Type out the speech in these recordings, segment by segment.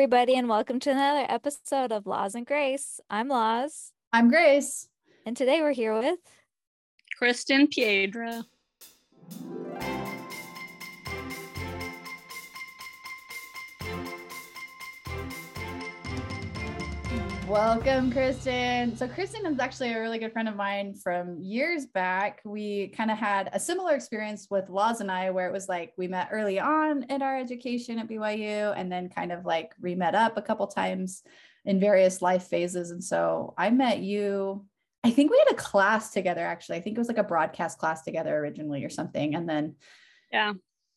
everybody, and welcome to another episode of Laws and Grace. I'm Laws. I'm Grace. And today we're here with Kristen Piedra. Welcome, Kristen. So, Kristen is actually a really good friend of mine from years back. We kind of had a similar experience with Laws and I, where it was like we met early on in our education at BYU and then kind of like re met up a couple times in various life phases. And so I met you, I think we had a class together, actually. I think it was like a broadcast class together originally or something. And then, yeah,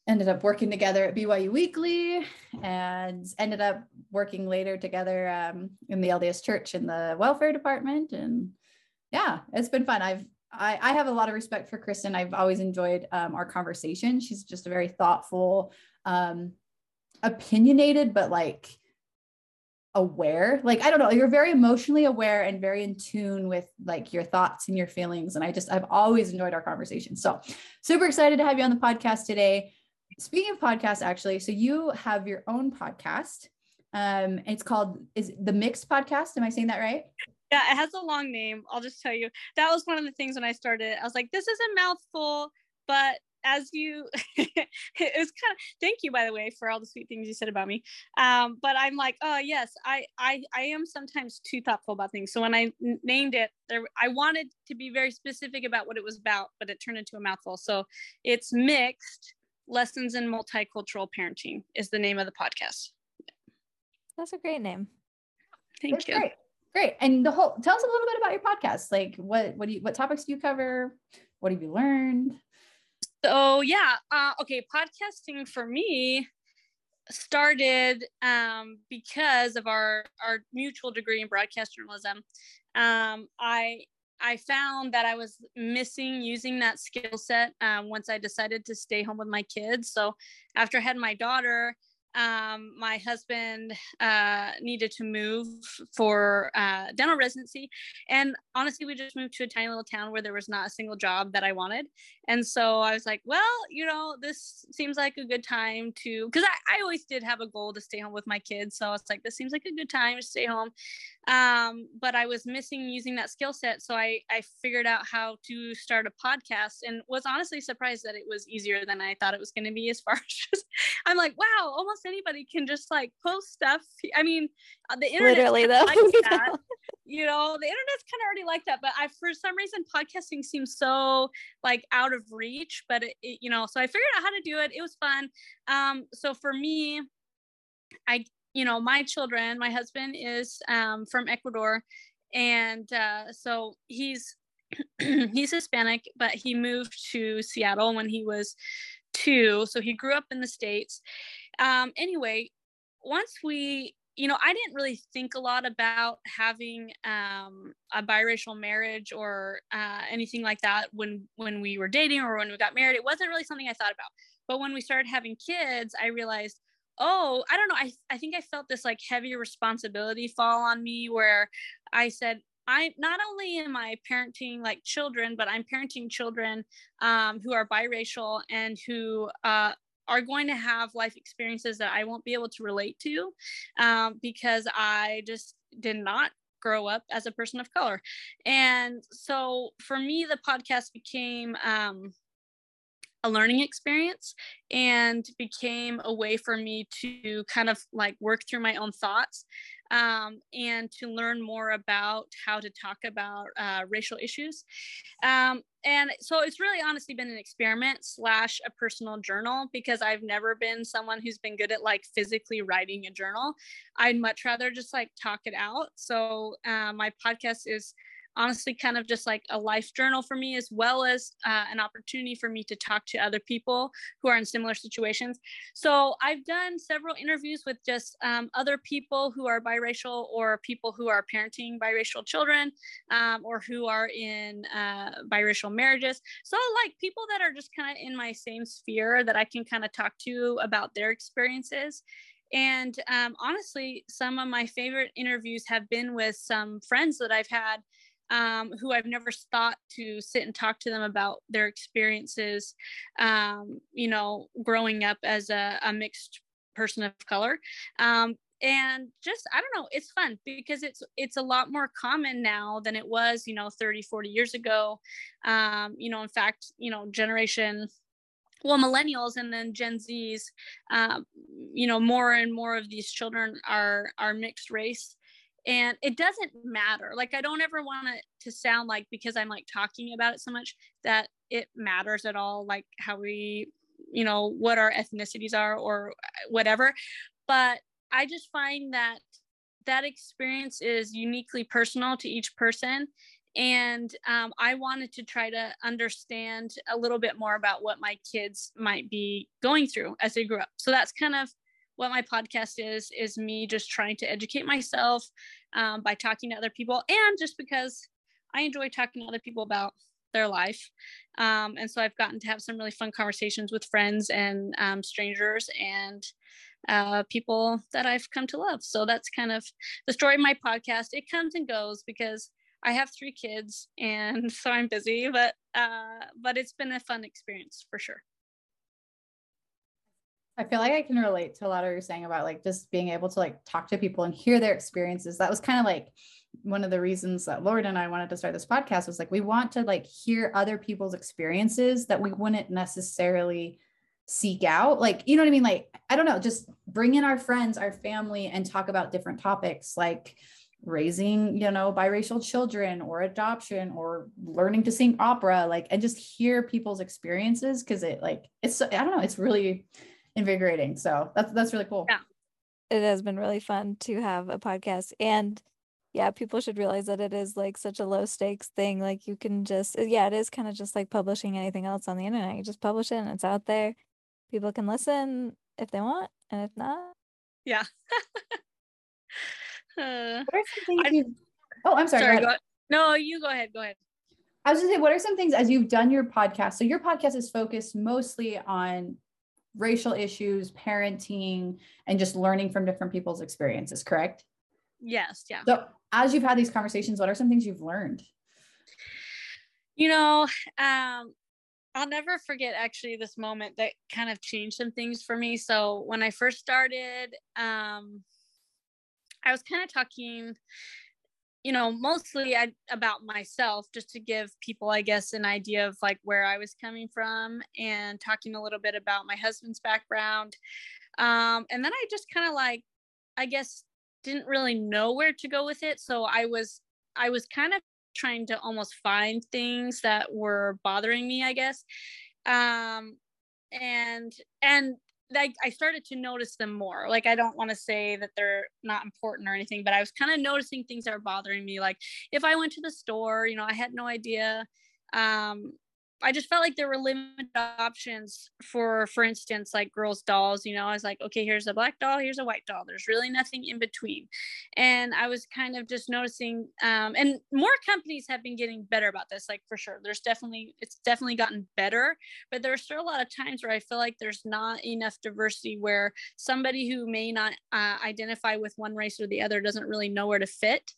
ended up working together at BYU Weekly and ended up working later together um, in the LDS Church in the welfare department. And yeah, it's been fun. I've I, I have a lot of respect for Kristen. I've always enjoyed um, our conversation. She's just a very thoughtful, um, opinionated, but like aware. Like I don't know, you're very emotionally aware and very in tune with like your thoughts and your feelings. And I just I've always enjoyed our conversation. So super excited to have you on the podcast today. Speaking of podcasts, actually, so you have your own podcast. Um, it's called is the Mixed Podcast. Am I saying that right? Yeah, it has a long name. I'll just tell you. That was one of the things when I started. I was like, this is a mouthful, but as you it was kind of thank you by the way for all the sweet things you said about me um, but i'm like oh yes I, I i am sometimes too thoughtful about things so when i n- named it there i wanted to be very specific about what it was about but it turned into a mouthful so it's mixed Lessons in Multicultural Parenting is the name of the podcast. That's a great name. Thank That's you. Great. Great. And the whole tell us a little bit about your podcast. Like what what do you what topics do you cover? What have you learned? So yeah, uh, okay, podcasting for me started um, because of our our mutual degree in broadcast journalism. Um, I I found that I was missing using that skill set um, once I decided to stay home with my kids. So after I had my daughter, um, my husband uh, needed to move for uh, dental residency. And honestly, we just moved to a tiny little town where there was not a single job that I wanted. And so I was like, well, you know, this seems like a good time to, because I, I always did have a goal to stay home with my kids. So I was like, this seems like a good time to stay home. Um, but I was missing using that skill set. So I, I figured out how to start a podcast and was honestly surprised that it was easier than I thought it was going to be as far as just, I'm like, wow, almost anybody can just like post stuff. I mean, uh, the internet literally though, like that. You know, the internet's kind of already like that, but I, for some reason, podcasting seems so like out of reach, but it, it, you know, so I figured out how to do it. It was fun. Um, so for me, I, you know, my children, my husband is um, from Ecuador. And uh, so he's he's Hispanic, but he moved to Seattle when he was two. So he grew up in the States um, anyway, once we you know i didn't really think a lot about having um, a biracial marriage or uh, anything like that when when we were dating or when we got married. It wasn't really something i thought about. But when we started having kids i realized oh i don't know i, I think i felt this like heavy responsibility fall on me where i said I not only am I parenting like children, but I'm parenting children um, who are biracial and who uh, are going to have life experiences that I won't be able to relate to um, because I just did not grow up as a person of color. And so for me, the podcast became um, a learning experience and became a way for me to kind of like work through my own thoughts um, and to learn more about how to talk about uh, racial issues. Um, and so it's really honestly been an experiment slash a personal journal because I've never been someone who's been good at like physically writing a journal. I'd much rather just like talk it out. So uh, my podcast is honestly kind of just like a life journal for me, as well as uh, an opportunity for me to talk to other people who are in similar situations. So I've done several interviews with just um, other people who are biracial or people who are parenting biracial children um, or who are in uh, biracial marriages. So, like people that are just kind of in my same sphere that I can kind of talk to about their experiences. And um, honestly, some of my favorite interviews have been with some friends that I've had um, who I've never thought to sit and talk to them about their experiences, um, you know, growing up as a, a, mixed person of color. Um, and just i don't know it's fun because it's it's a lot more common now than it was you know 30 40 years ago um you know in fact you know generation well millennials and then gen z's um, you know more and more of these children are are mixed race and it doesn't matter like i don't ever want it to sound like because i'm like talking about it so much that it matters at all like how we you know what our ethnicities are or whatever. But i just find that that experience is uniquely personal to each person and um, i wanted to try to understand a little bit more about what my kids might be going through as they grew up. So that's kind of what my podcast is is me just trying to educate myself um, by talking to other people and just because i enjoy talking to other people about their life. Um, and so i've gotten to have some really fun conversations with friends and um, strangers and uh, people that i've come to love. So that's kind of the story of my podcast. It comes and goes because i have three kids and so i'm busy but uh, but it's been a fun experience for sure I feel like I can relate to a lot of you're saying about like just being able to like talk to people and hear their experiences. That was kind of like one of the reasons that Lord and I wanted to start this podcast was like we want to like hear other people's experiences that we wouldn't necessarily seek out. Like, you know what I mean? Like, I don't know, just bring in our friends, our family, and talk about different topics like raising, you know, biracial children or adoption or learning to sing opera, like, and just hear people's experiences because it like it's I don't know, it's really invigorating. So that's that's really cool. Yeah. It has been really fun to have a podcast and yeah, people should realize that it is like such a low stakes thing. Like you can just yeah, it is kind of just like publishing anything else on the internet. You just publish it and it's out there. People can listen if they want, and if not, yeah. uh, what are some things you Oh, I'm sorry. sorry go no, you go ahead. Go ahead. I was gonna say, what are some things as you've done your podcast? So your podcast is focused mostly on racial issues, parenting, and just learning from different people's experiences, correct? Yes, yeah. So, as you've had these conversations, what are some things you've learned? You know, um, I'll never forget actually this moment that kind of changed some things for me. So, when I first started, um, I was kind of talking you know mostly I, about myself just to give people i guess an idea of like where i was coming from and talking a little bit about my husband's background. Um, and then i just kind of like i guess didn't really know where to go with it. So i was i was kind of trying to almost find things that were bothering me i guess. Um and and like I started to notice them more. Like I don't want to say that they're not important or anything, but I was kind of noticing things that are bothering me. Like if I went to the store, you know, I had no idea um, I just felt like there were limited options for, for instance, like girls' dolls. You know, I was like, okay, here's a black doll, here's a white doll. There's really nothing in between. And I was kind of just noticing, um, and more companies have been getting better about this, like for sure. There's definitely, it's definitely gotten better, but there's still a lot of times where I feel like there's not enough diversity where somebody who may not uh, identify with one race or the other doesn't really know where to fit.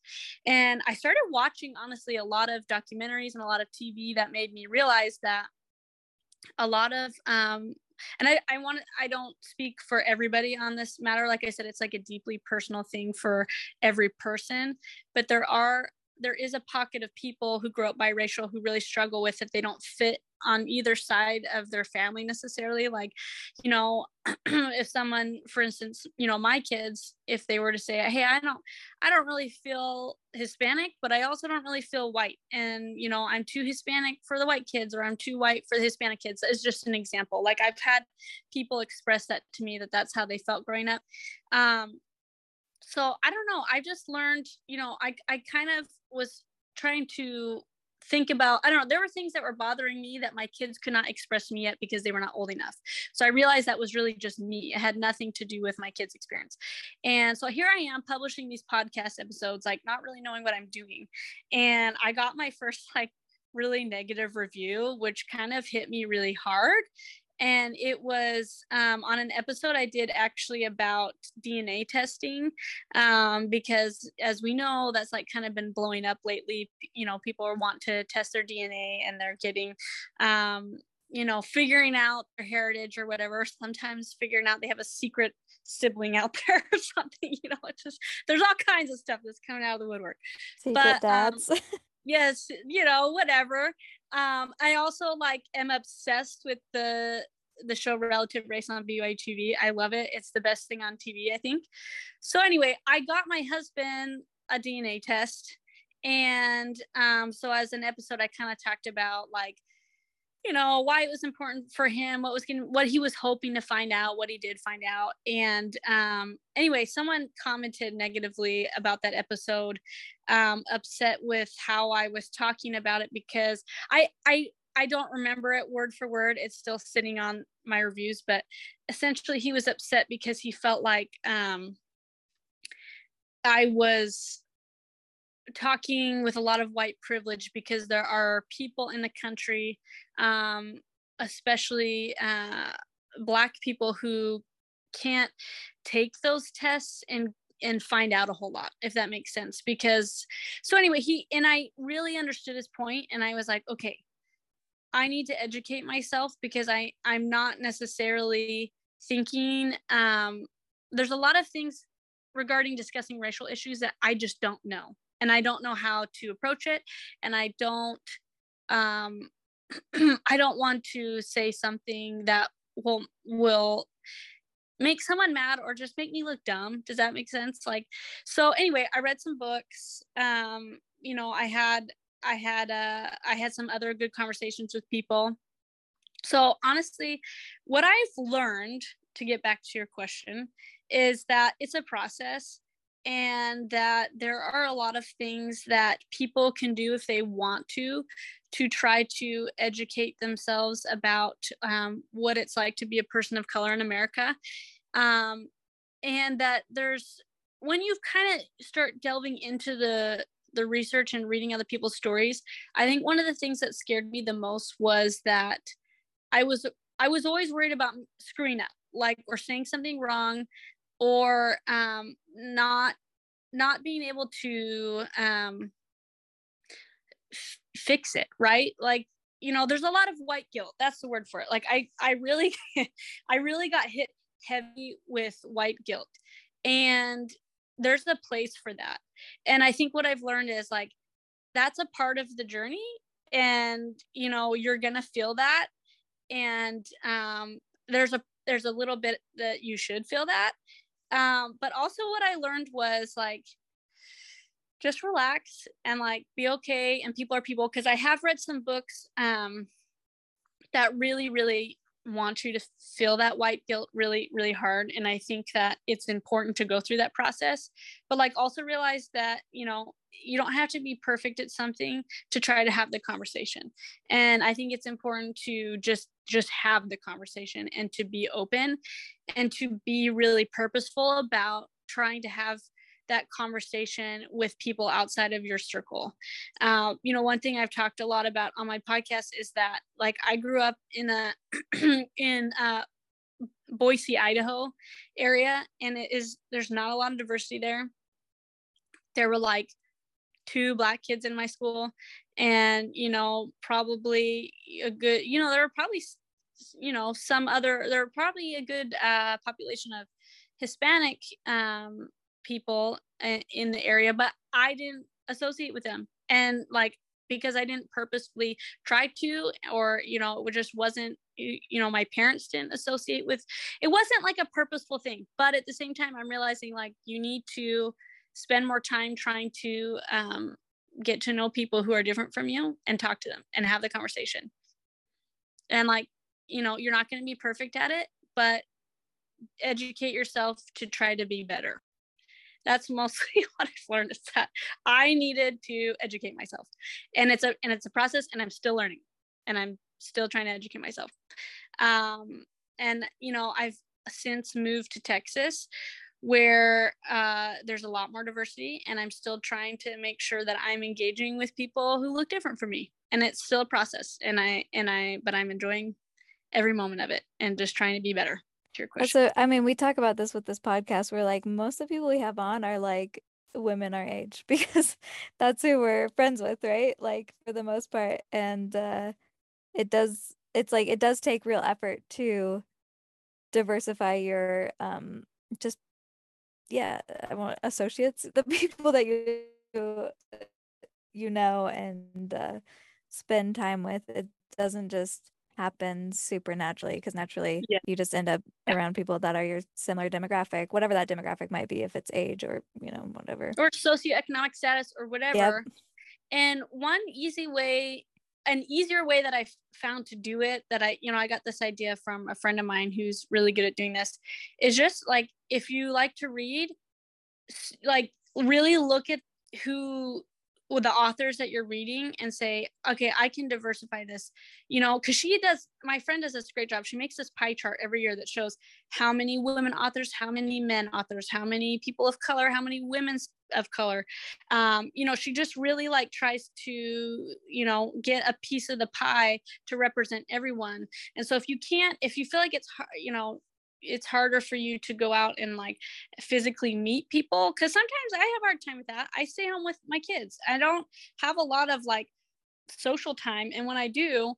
And I started watching, honestly, a lot of documentaries and a lot of TV that made me realize that a lot of um and I, I want I don't speak for everybody on this matter. Like I said, it's like a deeply personal thing for every person, but there are there is a pocket of people who grow up biracial who really struggle with it. They don't fit on either side of their family necessarily like you know if someone for instance you know my kids if they were to say hey i don't i don't really feel hispanic but i also don't really feel white and you know i'm too hispanic for the white kids or i'm too white for the hispanic kids it's just an example. Like i've had people express that to me that that's how they felt growing up. Um so i don't know. I just learned you know i i kind of was trying to think about i don't know there were things that were bothering me that my kids could not express me yet because they were not old enough. So i realized that was really just me. It had nothing to do with my kids experience. And so here i am publishing these podcast episodes like not really knowing what i'm doing. And i got my first like really negative review which kind of hit me really hard and it was um, on an episode I did actually about DNA testing um, because, as we know, that's like kind of been blowing up lately. You know, people want to test their DNA and they're getting, um, you know, figuring out their heritage or whatever. Sometimes figuring out they have a secret sibling out there or something. You know, it's just there's all kinds of stuff that's coming out of the woodwork. Secret but, um, dads. Um, yes, you know, whatever. Um, I also like am obsessed with the the show Relative Race on BYU TV. I love it. It's the best thing on TV, I think. So anyway, I got my husband a DNA test. And um, so as an episode, I kind of talked about like you know why it was important for him what was going what he was hoping to find out what he did find out and um anyway someone commented negatively about that episode um upset with how i was talking about it because i i i don't remember it word for word it's still sitting on my reviews but essentially he was upset because he felt like um i was talking with a lot of white privilege because there are people in the country, um, especially uh, Black people, who can't take those tests and and find out a whole lot if that makes sense because so anyway he and i really understood his point and i was like okay i need to educate myself because i i'm not necessarily thinking um there's a lot of things regarding discussing racial issues that i just don't know and I don't know how to approach it and I don't um I don't want to say something that will will make someone mad or just make me look dumb. Does that make sense? Like so anyway, I read some books. Um you know, I had I had uh I had some other good conversations with people. So honestly, what I've learned to get back to your question is that it's a process and that there are a lot of things that people can do if they want to to try to educate themselves about um, what it's like to be a person of color in america. Um, and that there's when you kind of start delving into the the research and reading other people's stories i think one of the things that scared me the most was that i was i was always worried about screwing up like or saying something wrong or um, not not being able to um, f- fix it right? Like you know there's a lot of white guilt that's the word for it. Like i i really i really got hit heavy with white guilt and there's a place for that. And i think what i've learned is like that's a part of the journey and you know you're gonna feel that and um there's a there's a little bit that you should feel that um, but also what I learned was like just relax and like be okay and people are people because I have read some books um that really really want you to feel that white guilt really really hard. And i think that it's important to go through that process but like also realize that you know you don't have to be perfect at something to try to have the conversation. And i think it's important to just just have the conversation and to be open and to be really purposeful about trying to have that conversation with people outside of your circle. Uh, you know, one thing I've talked a lot about on my podcast is that, like, I grew up in a in uh, Boise, Idaho area, and it is there's not a lot of diversity there. There were like two black kids in my school, and you know, probably a good, you know, there were probably you know some other there were probably a good uh, population of Hispanic um, people in the area, but I didn't associate with them. And like, because I didn't purposefully try to, or, you know, it just wasn't, you know, my parents didn't associate with, it wasn't like a purposeful thing. But at the same time, I'm realizing like you need to spend more time trying to um, get to know people who are different from you and talk to them and have the conversation. And like, you know, you're not going to be perfect at it, but educate yourself to try to be better that's mostly what I've learned is that I needed to educate myself. And it's a and it's a process and I'm still learning and I'm still trying to educate myself. Um, and you know, I've since moved to Texas where uh, there's a lot more diversity and i'm still trying to make sure that i'm engaging with people who look different from me and it's still a process and i and i but i'm enjoying every moment of it and just trying to be better your question. So, I mean, we talk about this with this podcast. We're like, most of the people we have on are like women our age because that's who we're friends with, right? Like for the most part. And uh, it does it's like it does take real effort to diversify your um just yeah I want associates the people that you you know and uh, spend time with it doesn't just happen super naturally because naturally Yeah. you just end up Yeah. around people that are your similar demographic whatever that demographic might be if it's age or you know whatever or socioeconomic status or whatever. And one easy way, an easier way that I found to do it, that I, you know, I got this idea from a friend of mine who's really good at doing this, is just like if you like to read, like really look at who with the authors that you're reading and say, okay, I can diversify this, you know, because she does, my friend does this great job. She makes this pie chart every year that shows how many women authors, how many men authors, how many people of color, how many women of color. Um, you know, she just really like tries to, you know, get a piece of the pie to represent everyone. And so if you can't, if you feel like it's hard, you know, it's harder for you to go out and like physically meet people because sometimes I have a hard time with that. I stay home with my kids. I don't have a lot of like social time. And when I do,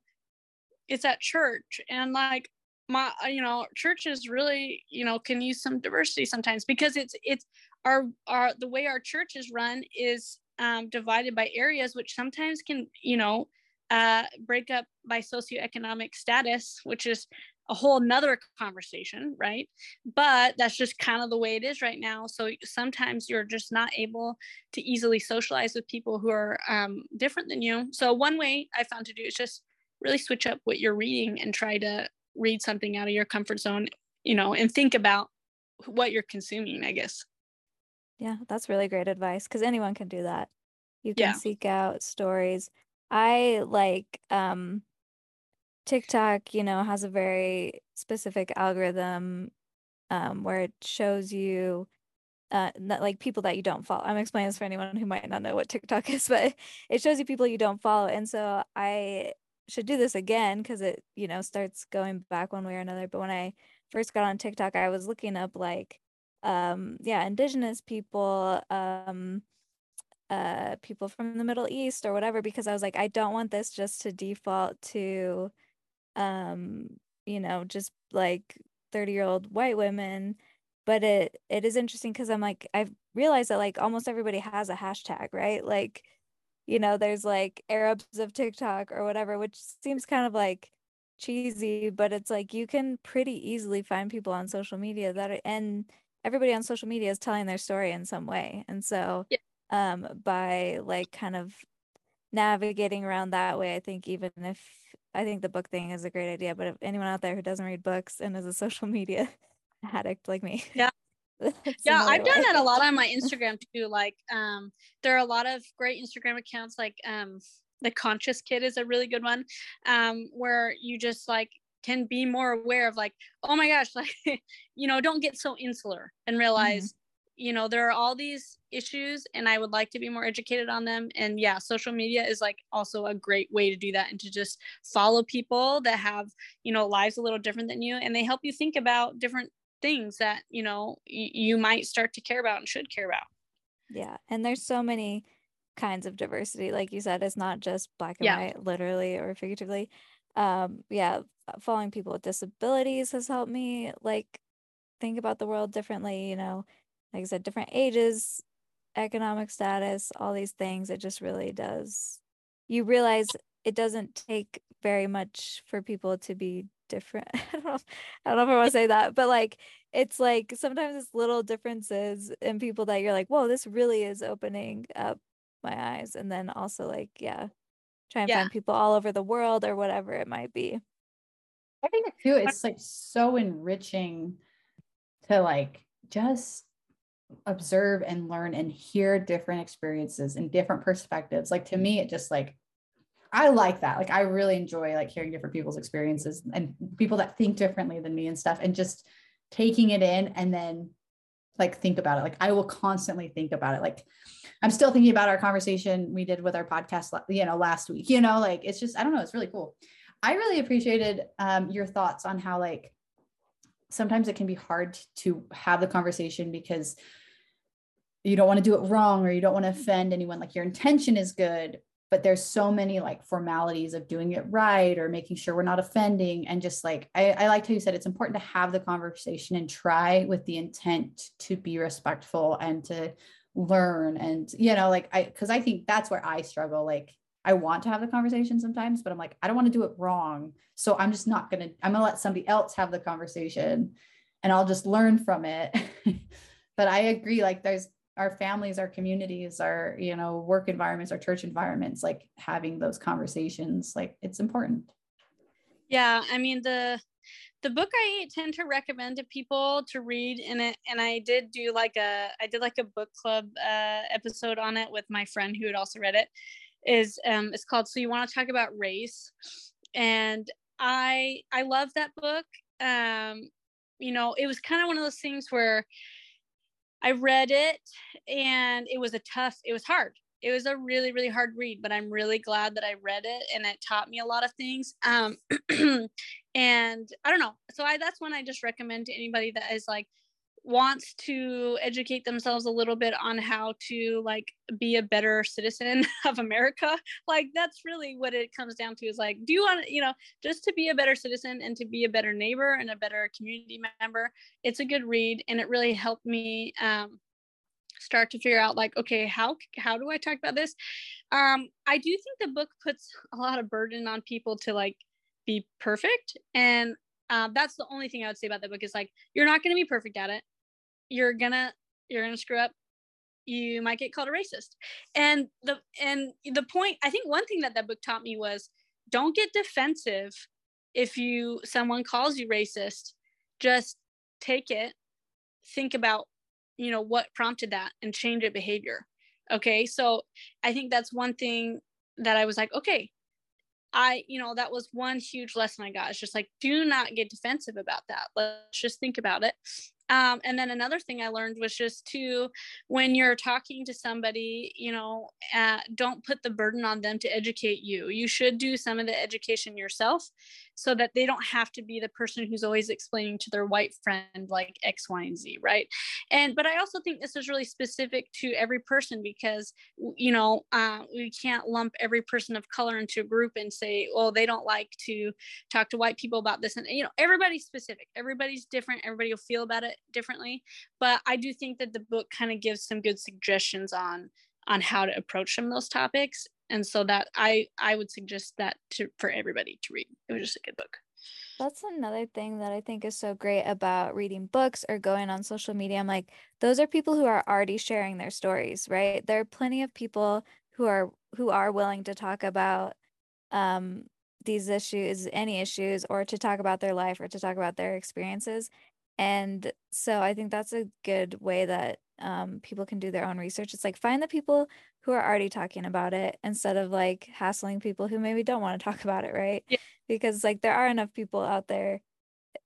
it's at church. And like my uh, you know, churches really, you know, can use some diversity sometimes because it's it's our our the way our church is run is um divided by areas which sometimes can, you know, uh break up by socioeconomic status, which is a whole nother conversation, right? But that's just kind of the way it is right now. So sometimes you're just not able to easily socialize with people who are um, different than you. So one way I found to do is just really switch up what you're reading and try to read something out of your comfort zone, you know, and think about what you're consuming, I guess. Yeah, that's really great advice because anyone can do that. You can Yeah. seek out stories. I like um TikTok, you know, has a very specific algorithm um where it shows you uh not like people that you don't follow. I'm explaining this for anyone who might not know what TikTok is, but it shows you people you don't follow. And so I should do this again because it, you know, starts going back one way or another. But when I first got on TikTok, I was looking up like um yeah, indigenous people, um uh people from the Middle East or whatever because I was like I don't want this just to default to um you know just like 30 year old white women but it it is interesting because I'm like I've realized that like almost everybody has a hashtag right like you know there's like Arabs of TikTok or whatever which seems kind of like cheesy but it's like you can pretty easily find people on social media that are and everybody on social media is telling their story in some way and so Yeah. um by like kind of navigating around that way i think even if i think the book thing is a great idea but if anyone out there who doesn't read books and is a social media addict like me Yeah. yeah i've done that a lot on my instagram too like um there are a lot of great instagram accounts like um the conscious kid is a really good one um where you just like can be more aware of like oh my gosh like you know don't get so insular and realize you know there are all these issues and i would like to be more educated on them and yeah social media is like also a great way to do that and to just follow people that have you know lives a little different than you and they help you think about different things that you know y- you might start to care about and should care about Yeah, and there's so many kinds of diversity. Like you said, it's not just black and Yeah. white, literally or figuratively. Um, yeah, following people with disabilities has helped me like think about the world differently, you know, like I said, different ages, economic status, all these things. It just really does. You realize it doesn't take very much for people to be different. I don't know, if- I don't know if I want to say that, but like it's like sometimes it's little differences in people that you're like, whoa, this really is opening up my eyes. And then also like, yeah, try and Yeah. find people all over the world or whatever it might be. I think too, it's like so enriching to like just observe and learn and hear different experiences and different perspectives. Like to me, it just like I like that. Like I really enjoy like hearing different people's experiences and people that think differently than me and stuff and just taking it in and then like think about it. Like I will constantly think about it. Like I'm still thinking about our conversation we did with our podcast, you know, last week, you know, like it's just, I don't know, it's really cool. I really appreciated um, your thoughts on how like sometimes it can be hard to have the conversation because you don't want to do it wrong or you don't want to mm-hmm. offend anyone. Like your intention is good, but there's so many like formalities of doing it right or making sure we're not offending and just like I, I liked how you said it's important to have the conversation and try with the intent to be respectful and to learn and you know like i because i think that's where i struggle like i want to have the conversation sometimes but i'm like i don't want to do it wrong so i'm just not gonna i'm gonna let somebody else have the conversation and i'll just learn from it but i agree like there's our families our communities our you know work environments our church environments like having those conversations like it's important. Yeah i mean the the book i tend to recommend to people to read in it and i did do like a i did like a book club uh, episode on it with my friend who had also read it is um it's called so you want to talk about race? And i i love that book. Um you know it was kind of one of those things where I read it and it was a tough, it was hard. It was a really, really hard read, but I'm really glad that I read it and it taught me a lot of things. Um, and I don't know. So I, that's one I just recommend to anybody that is like, wants to educate themselves a little bit on how to like be a better citizen of America. Like that's really what it comes down to is like, do you want you know, just to be a better citizen and to be a better neighbor and a better community member. It's a good read and it really helped me um, start to figure out like, okay, how how do I talk about this? Um, I do think the book puts a lot of burden on people to like be perfect and uh, that's the only thing I would say about the book is like you're not going to be perfect at it you're gonna you're gonna screw up you might get called a racist. And the and the point i think one thing that that book taught me was don't get defensive if you someone calls you racist. Just take it think about you know what prompted that and change your behavior. Okay? So i think that's one thing that i was like okay i you know that was one huge lesson i got. It's just like do not get defensive about that. Let's just think about it um, and then another thing I learned was just to, when you're talking to somebody, you know, uh, don't put the burden on them to educate you. You should do some of the education yourself so that they don't have to be the person who's always explaining to their white friend like X, Y, and Z, right? And, but I also think this is really specific to every person because, you know, uh, we can't lump every person of color into a group and say, well, they don't like to talk to white people about this. And, you know, everybody's specific, everybody's different, everybody will feel about it differently but i do think that the book kind of gives some good suggestions on on how to approach some of those topics and so that i i would suggest that to for everybody to read it was just a good book that's another thing that I think is so great about reading books or going on social media. I'm like, those are people who are already sharing their stories, right? There are plenty of people who are who are willing to talk about um these issues, any issues, or to talk about their life or to talk about their experiences. And so I think that's a good way that um, people can do their own research. It's like find the people who are already talking about it instead of like hassling people who maybe don't want to talk about it, right? Yeah. Because like there are enough people out there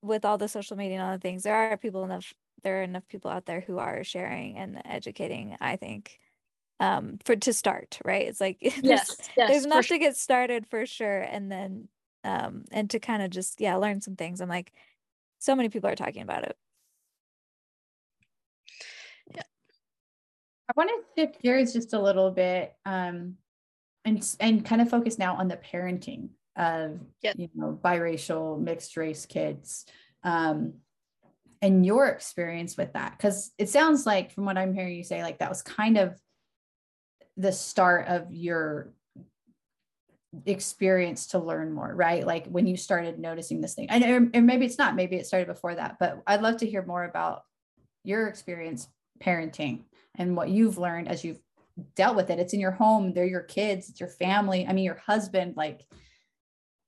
with all the social media and all the things. There are people enough. There are enough people out there who are sharing and educating. I think um, for to start, right? It's like there's, yes, yes, there's enough sure. to get started for sure, and then um, and to kind of just yeah learn some things. I'm like so many people are talking about it. Yeah. I want to shift gears just a little bit um, and and kind of focus now on the parenting of yep. you know biracial mixed race kids um, and your experience with that because it sounds like from what I'm hearing you say like that was kind of the start of your experience to learn more, right? Like when you started noticing this thing, and, and maybe it's not, maybe it started before that, but I'd love to hear more about your experience parenting and what you've learned as you've dealt with it. It's in your home, they're your kids, it's your family. I mean, your husband, like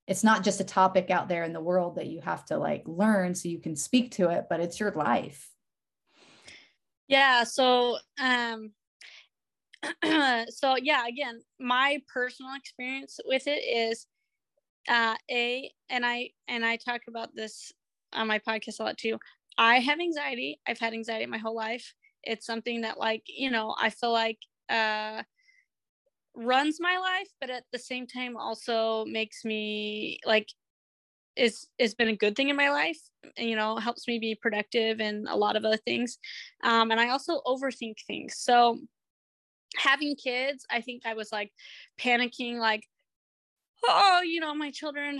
it's not just a topic out there in the world that you have to like learn so you can speak to it, but it's your life. Yeah. So, um, so yeah, again, my personal experience with it is uh a and I and I talk about this on my podcast a lot too. I have anxiety. I've had anxiety my whole life. It's something that like, you know, I feel like uh runs my life, but at the same time also makes me like is it's been a good thing in my life you know helps me be productive and a lot of other things um, and i also overthink things so having kids, I think I was like panicking, like, oh, you know, my children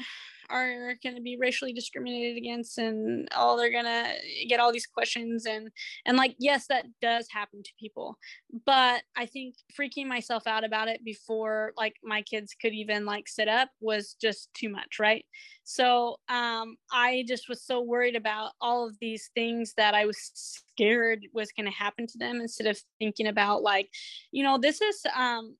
are going to be racially discriminated against and all they're going to get all these questions and and like yes that does happen to people. But i think freaking myself out about it before like my kids could even like sit up was just too much right? So um i just was so worried about all of these things that i was scared was going to happen to them instead of thinking about like you know this is um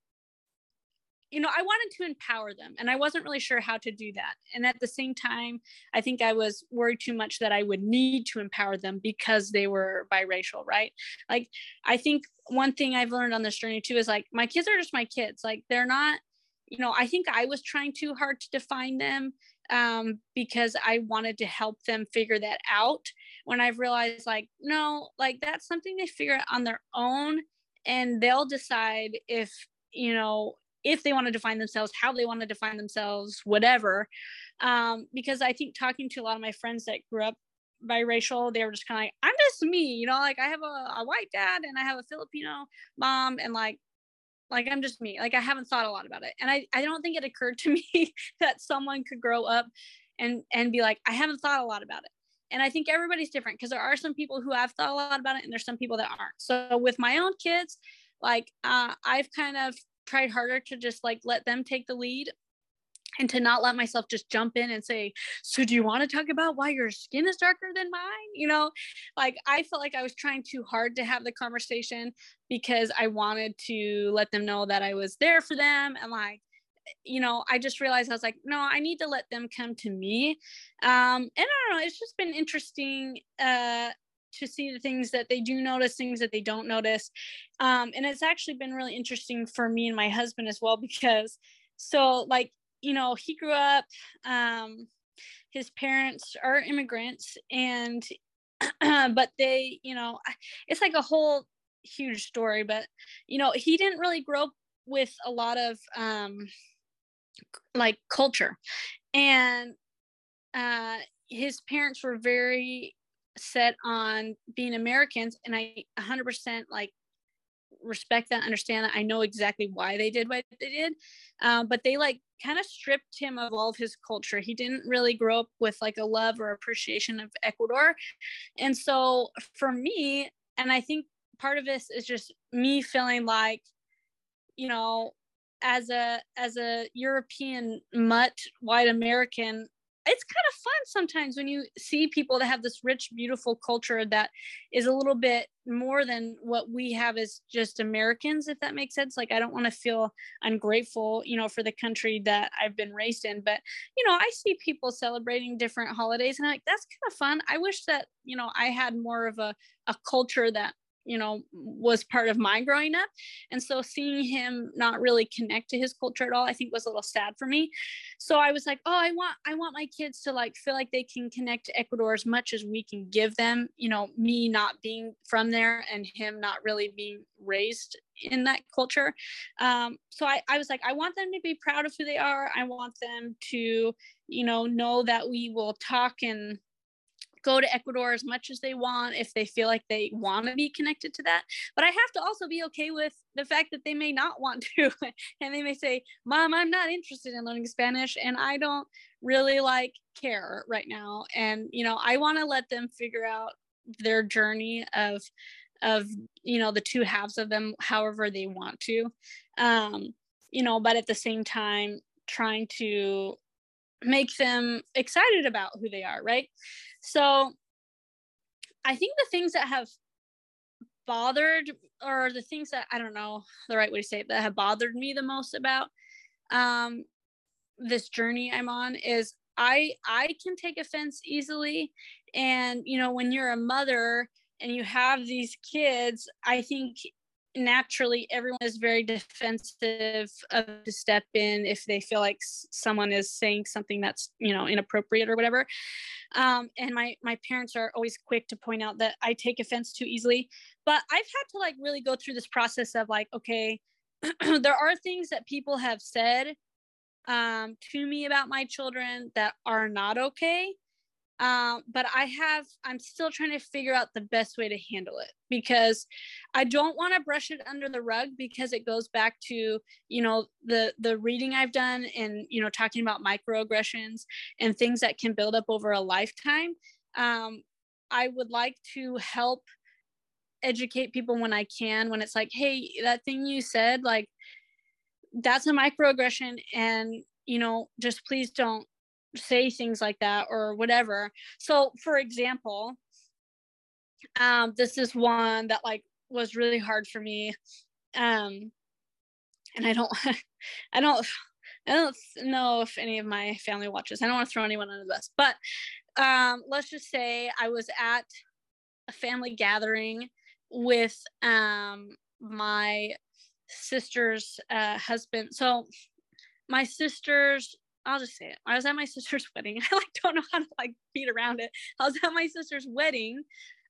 you know, I wanted to empower them and I wasn't really sure how to do that. And at the same time, I think I was worried too much that I would need to empower them because they were biracial, right? Like, I think one thing I've learned on this journey too is like, my kids are just my kids. Like, they're not, you know, I think I was trying too hard to define them um, because I wanted to help them figure that out. When I've realized, like, no, like that's something they figure out on their own and they'll decide if you know if they want to define themselves, how they want to define themselves, whatever. Um, because I think talking to a lot of my friends that grew up biracial, they were just kind of like, I'm just me, you know, like I have a, a white dad and I have a Filipino mom and like like i'm just me like i haven't thought a lot about it. And i i don't think it occurred to me that someone could grow up and and be like i haven't thought a lot about it. And i think everybody's different because there are some people who have thought a lot about it and there's some people that aren't. So with my own kids like uh, i've kind of tried harder to just like let them take the lead and to not let myself just jump in and say so do you want to talk about why your skin is darker than mine? You know like i felt like i was trying too hard to have the conversation because i wanted to let them know that i was there for them and like you know i just realized i was like no i need to let them come to me. Um and i don't know it's just been interesting uh to see the things that they do notice, things that they don't notice. Um, and it's actually been really interesting for me and my husband as well because so like you know he grew up um, his parents are immigrants and but they you know it's like a whole huge story but you know he didn't really grow up with a lot of um like culture and uh his parents were very set on being Americans, and I 100% like respect that, understand that. I know exactly why they did what they did, um, but they like kind of stripped him of all of his culture. He didn't really grow up with like a love or appreciation of Ecuador, and so for me, and I think part of this is just me feeling like, you know, as a as a European mutt white American, it's kind of fun sometimes when you see people that have this rich beautiful culture that is a little bit more than what we have as just americans if that makes sense. Like i don't want to feel ungrateful you know for the country that i've been raised in but you know i see people celebrating different holidays and I'm like that's kind of fun. I wish that you know i had more of a, a culture that you know was part of my growing up. And so seeing him not really connect to his culture at all i think was a little sad for me. So i was like oh i want i want my kids to like feel like they can connect to ecuador as much as we can give them you know me not being from there and him not really being raised in that culture. Um, so I, I was like i want them to be proud of who they are. I want them to you know know that we will talk and go to Ecuador as much as they want if they feel like they want to be connected to that. But I have to also be okay with the fact that they may not want to. and they may say, Mom, I'm not interested in learning Spanish and I don't really like care right now. And, you know, I want to let them figure out their journey of of you know the two halves of them however they want to um you know but at the same time trying to make them excited about who they are right so I think the things that have bothered or the things that I don't know the right way to say it that have bothered me the most about um this journey I'm on is I I can take offense easily. And you know when you're a mother and you have these kids I think naturally everyone is very defensive of to step in if they feel like someone is saying something that's you know inappropriate or whatever. Um, and my my parents are always quick to point out that i take offense too easily. But i've had to like really go through this process of like okay there are things that people have said um, to me about my children that are not okay um, but I have, I'm still trying to figure out the best way to handle it because I don't want to brush it under the rug because it goes back to, you know, the, the reading I've done and, you know, talking about microaggressions and things that can build up over a lifetime. Um, I would like to help educate people when I can, when it's like, hey, that thing you said, like, that's a microaggression and you know just please don't say things like that or whatever. So for example um this is one that like was really hard for me um and i don't i don't i don't know if any of my family watches. I don't want to throw anyone under the bus but um let's just say i was at a family gathering with um my sister's uh husband. So my sister's I'll just say it. I was at my sister's wedding. I like don't know how to like beat around it. I was at my sister's wedding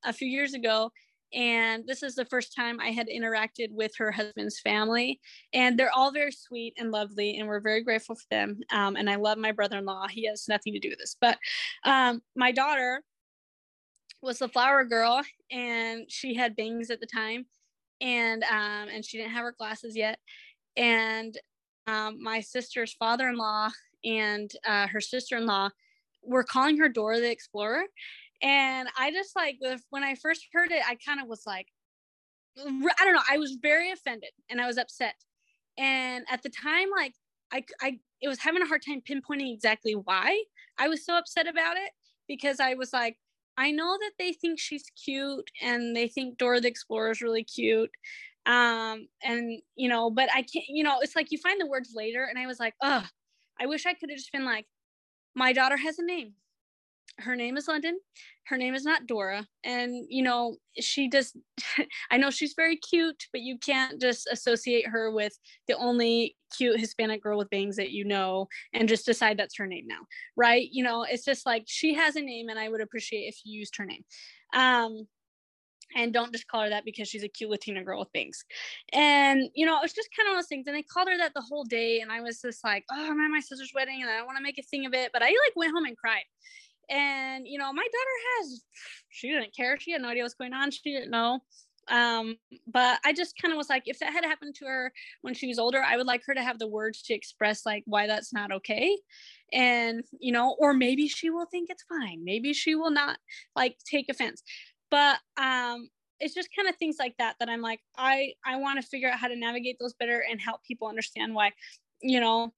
a few years ago and this is the first time I had interacted with her husband's family and they're all very sweet and lovely and we're very grateful for them um, and I love my brother-in-law he has nothing to do with this but um, my daughter was the flower girl and she had bangs at the time and um, and she didn't have her glasses yet and um, my sister's father-in-law and uh, her sister-in-law were calling her Dora the Explorer. And I just like when I first heard it, I kind of was like, I don't know, I was very offended and I was upset. And at the time, like I, I, it was having a hard time pinpointing exactly why I was so upset about it because I was like, I know that they think she's cute and they think Dora the Explorer is really cute. Um, and you know, but I can't, you know, it's like you find the words later, and I was like, oh, I wish I could have just been like, my daughter has a name. Her name is London. Her name is not Dora. And, you know, she does, I know she's very cute, but you can't just associate her with the only cute Hispanic girl with bangs that you know and just decide that's her name now. Right. You know, it's just like she has a name and I would appreciate if you used her name. Um, and don't just call her that because she's a cute Latina girl with bangs. And you know, it was just kind of those things. And they called her that the whole day, and I was just like, oh, I'm at my sister's wedding, and I don't want to make a thing of it. But I like went home and cried. And you know, my daughter has, she didn't care. She had no idea what's going on. She didn't know. Um, but I just kind of was like, if that had happened to her when she was older, I would like her to have the words to express like why that's not okay. And you know, or maybe she will think it's fine. Maybe she will not like take offense but um it's just kind of things like that that i'm like i i want to figure out how to navigate those better and help people understand why you know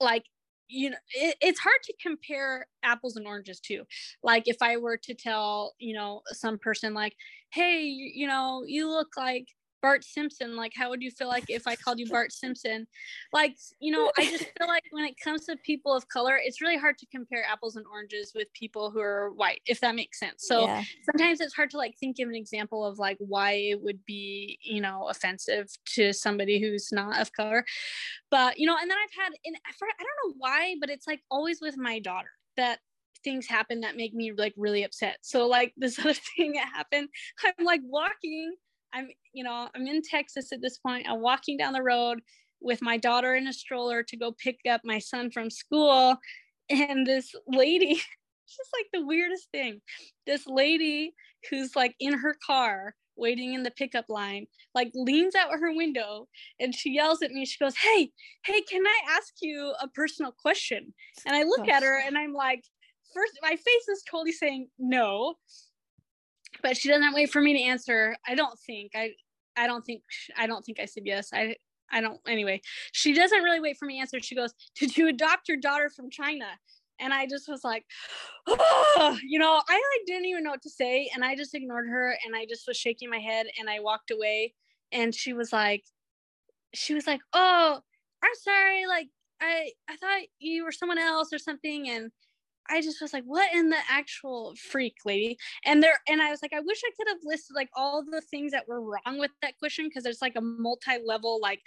like you know it, it's hard to compare apples and oranges too. Like if i were to tell you know some person like hey you, you know you look like Bart Simpson. Like, how would you feel like if I called you Bart Simpson? Like, you know, I just feel like when it comes to people of color, it's really hard to compare apples and oranges with people who are white, if that makes sense. So yeah. sometimes it's hard to like think of an example of like why it would be, you know, offensive to somebody who's not of color. But, you know, and then I've had, an effort, I don't know why, but it's like always with my daughter that things happen that make me like really upset. So like this other thing that happened, I'm like walking I'm, you know, I'm in Texas at this point. I'm walking down the road with my daughter in a stroller to go pick up my son from school. And this lady, just like the weirdest thing. This lady who's like in her car waiting in the pickup line, like leans out her window and she yells at me. She goes, Hey, hey, can I ask you a personal question? And I look at oh. her and I'm like, first, my face is totally saying no but she doesn't wait for me to answer. I don't think I I don't think I don't think I said yes. I I don't anyway. She doesn't really wait for me to answer. She goes, "Did you adopt your daughter from China?" And I just was like, oh, you know, I like didn't even know what to say and I just ignored her and I just was shaking my head and I walked away and she was like she was like, "Oh, I'm sorry. Like I I thought you were someone else or something." And I just was like, what in the actual freak, lady? And there, and I was like, I wish I could have listed like all the things that were wrong with that question because there's like a multi-level like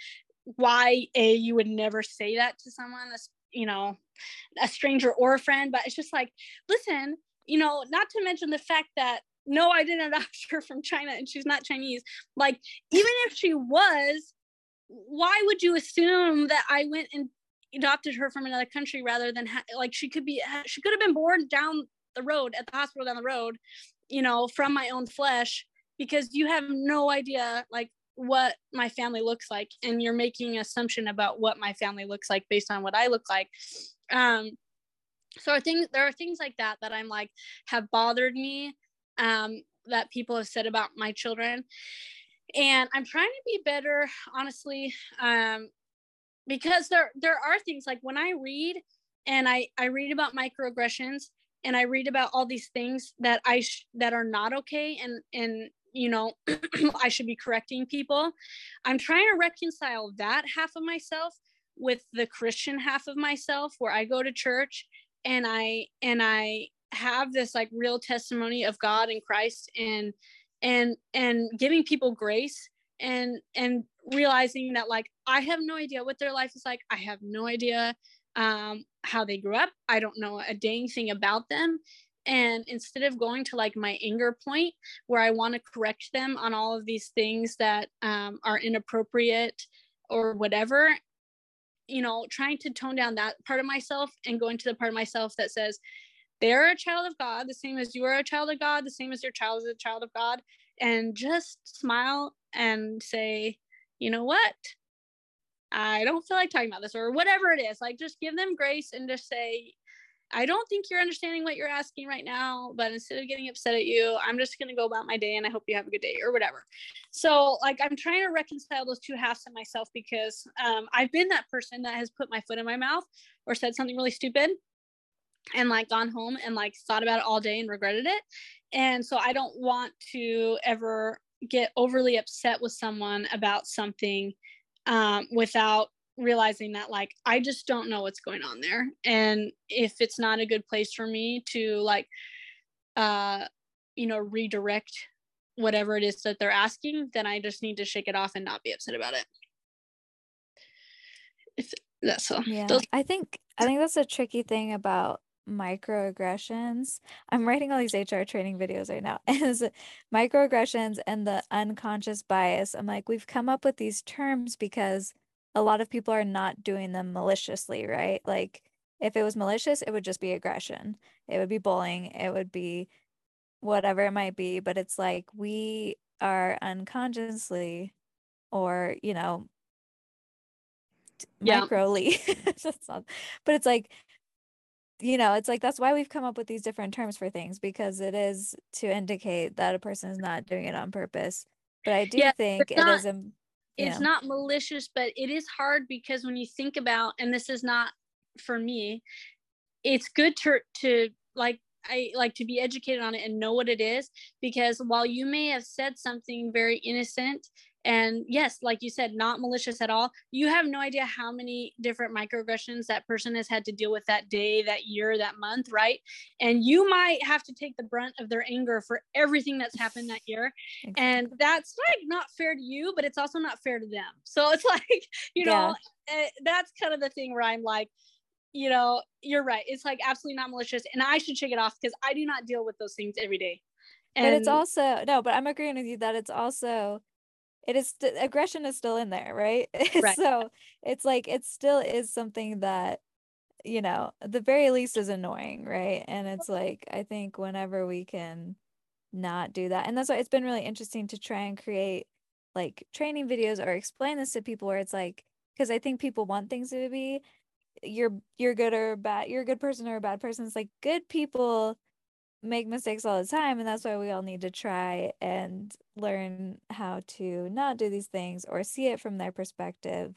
why a you would never say that to someone, you know, a stranger or a friend. But it's just like, listen, you know, not to mention the fact that no, I didn't adopt her from China and she's not Chinese. Like, even if she was, why would you assume that I went and adopted her from another country rather than ha- like she could be she could have been born down the road at the hospital down the road you know from my own flesh because you have no idea like what my family looks like and you're making an assumption about what my family looks like based on what i look like. Um so I think there are things like that that i'm like have bothered me um that people have said about my children. And i'm trying to be better honestly um because there there are things like when i read and i i read about microaggressions and i read about all these things that i sh- that are not okay and and you know i should be correcting people i'm trying to reconcile that half of myself with the christian half of myself where i go to church and i and i have this like real testimony of god and christ and and and giving people grace and and realizing that like i have no idea what their life is like. I have no idea um how they grew up. I don't know a dang thing about them. And instead of going to like my anger point where i want to correct them on all of these things that um, are inappropriate or whatever you know trying to tone down that part of myself and going to the part of myself that says they're a child of god the same as you are a child of god the same as your child is a child of god and just smile and say you know what i don't feel like talking about this or whatever it is like just give them grace and just say I don't think you're understanding what you're asking right now, but instead of getting upset at you, I'm just going to go about my day and I hope you have a good day or whatever. So, like, I'm trying to reconcile those two halves of myself because um, I've been that person that has put my foot in my mouth or said something really stupid and like gone home and like thought about it all day and regretted it. And so, I don't want to ever get overly upset with someone about something um, without realizing that like I just don't know what's going on there and if it's not a good place for me to like uh you know redirect whatever it is that they're asking then I just need to shake it off and not be upset about it. If that's all. Yeah, Those- I think I think that's a tricky thing about microaggressions. I'm writing all these HR training videos right now. Is microaggressions and the unconscious bias. I'm like, we've come up with these terms because a lot of people are not doing them maliciously, right? Like if it was malicious, it would just be aggression. It would be bullying. It would be whatever it might be. But it's like we are unconsciously or, you know, Yeah. microly. But it's like, you know, it's like that's why we've come up with these different terms for things because it is to indicate that a person is not doing it on purpose. But I do Yeah, think it's it not- is im- it's Yeah. not malicious but it is hard because when you think about and this is not for me it's good to to like I like to be educated on it and know what it is because while you may have said something very innocent and yes like you said not malicious at all. You have no idea how many different microaggressions that person has had to deal with that day that year that month right? And you might have to take the brunt of their anger for everything that's happened that year. And that's like not fair to you but it's also not fair to them. So it's like you know eh, that's kind of the thing where i'm like you know you're right. It's like absolutely not malicious. And i should shake it off because i do not deal with those things every day. And but it's also no but i'm agreeing with you that it's also it is st- aggression is still in there right, Right. so it's like it still is something that you know the very least is annoying right? And it's like i think whenever we can not do that and that's why it's been really interesting to try and create like training videos or explain this to people where it's like because i think people want things to be you're you're good or bad you're a good person or a bad person. It's like good people make mistakes all the time and that's why we all need to try and learn how to not do these things or see it from their perspective.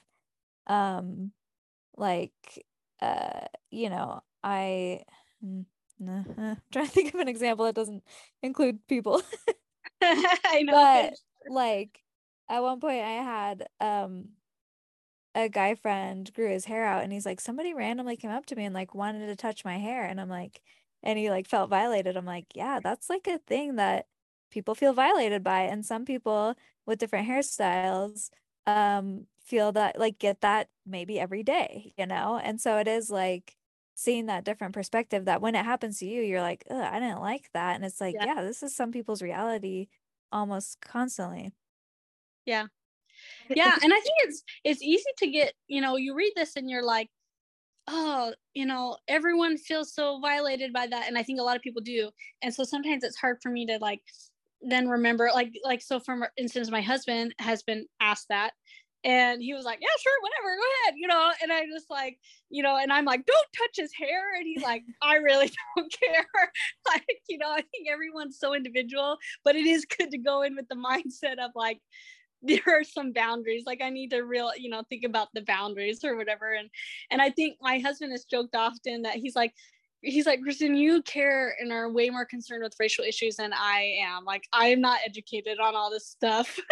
Um like uh you know i uh, trying to think of an example that doesn't include people. I know but like at one point i had um a guy friend grew his hair out and he's like somebody randomly came up to me and like wanted to touch my hair and i'm like and he like felt violated i'm like yeah that's like a thing that people feel violated by and some people with different hairstyles um feel that like get that maybe every day you know? And so it is like seeing that different perspective that when it happens to you you're like Ugh, i didn't like that and it's like Yeah. yeah this is some people's reality almost constantly. Yeah. Yeah and i think it's it's easy to get you know you read this and you're like oh, you know, everyone feels so violated by that. And I think a lot of people do. And so sometimes it's hard for me to like then remember like like so for instance my husband has been asked that and he was like yeah sure whatever go ahead you know and i just like you know and i'm like don't touch his hair and he's like i really don't care like you know i think everyone's so individual but it is good to go in with the mindset of like there are some boundaries like i need to real you know think about the boundaries or whatever and and i think my husband has joked often that he's like he's like kristen you care and are way more concerned with racial issues than i am. Like i'm not educated on all this stuff.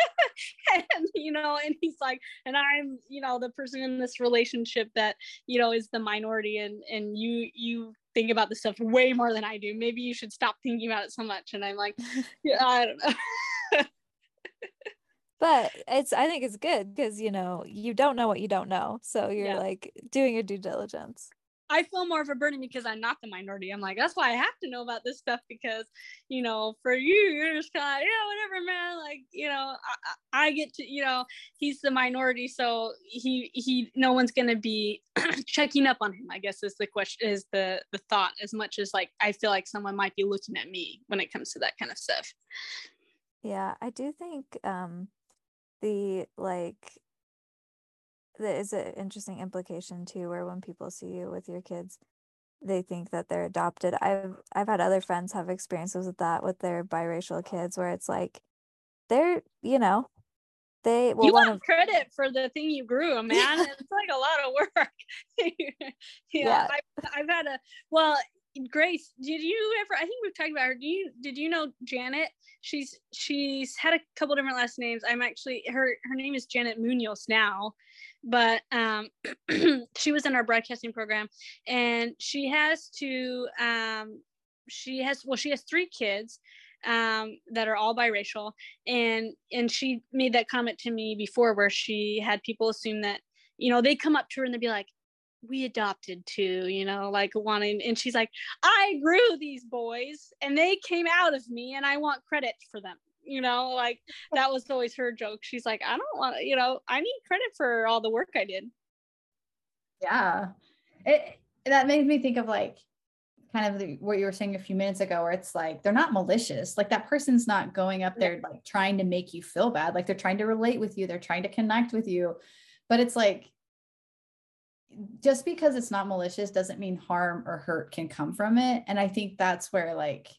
And you know and he's like and i'm you know the person in this relationship that you know is the minority and and you you think about this stuff way more than i do. Maybe you should stop thinking about it so much. And i'm like yeah i don't know but it's i think it's good because you know you don't know what you don't know so you're yeah. like doing your due diligence I feel more of a burden because I'm not the minority. I'm like, that's why I have to know about this stuff because, you know, for you, you're just kind of, yeah, whatever, man. Like, you know, I, I get to, you know, he's the minority, so he he, no one's gonna be checking up on him. I guess is the question, is the the thought as much as like I feel like someone might be looking at me when it comes to that kind of stuff. Yeah, I do think um the like that is an interesting implication too where when people see you with your kids they think that they're adopted. I've i've had other friends have experiences with that with their biracial oh. kids where it's like they're you know they well you want of, credit for the thing you grew man. It's like a lot of work. Yeah, yeah. I've, I've had a well Grace, did you ever? I think we've talked about her. Do you did you know Janet? She's she's had a couple different last names. I'm actually her her name is Janet Munoz now, but um, she was in our broadcasting program, and she has to um, she has well she has three kids um, that are all biracial, and and she made that comment to me before where she had people assume that you know they come up to her and they'd be like we adopted too, you know, like wanting, and she's like, I grew these boys and they came out of me and I want credit for them, you know, like that was always her joke. She's like, I don't want to, you know, I need credit for all the work I did. Yeah. It, that makes me think of like kind of the, what you were saying a few minutes ago, where it's like they're not malicious. Like that person's not going up there like trying to make you feel bad. Like they're trying to relate with you, they're trying to connect with you. But it's like just because it's not malicious doesn't mean harm or hurt can come from it. And I think that's where, like,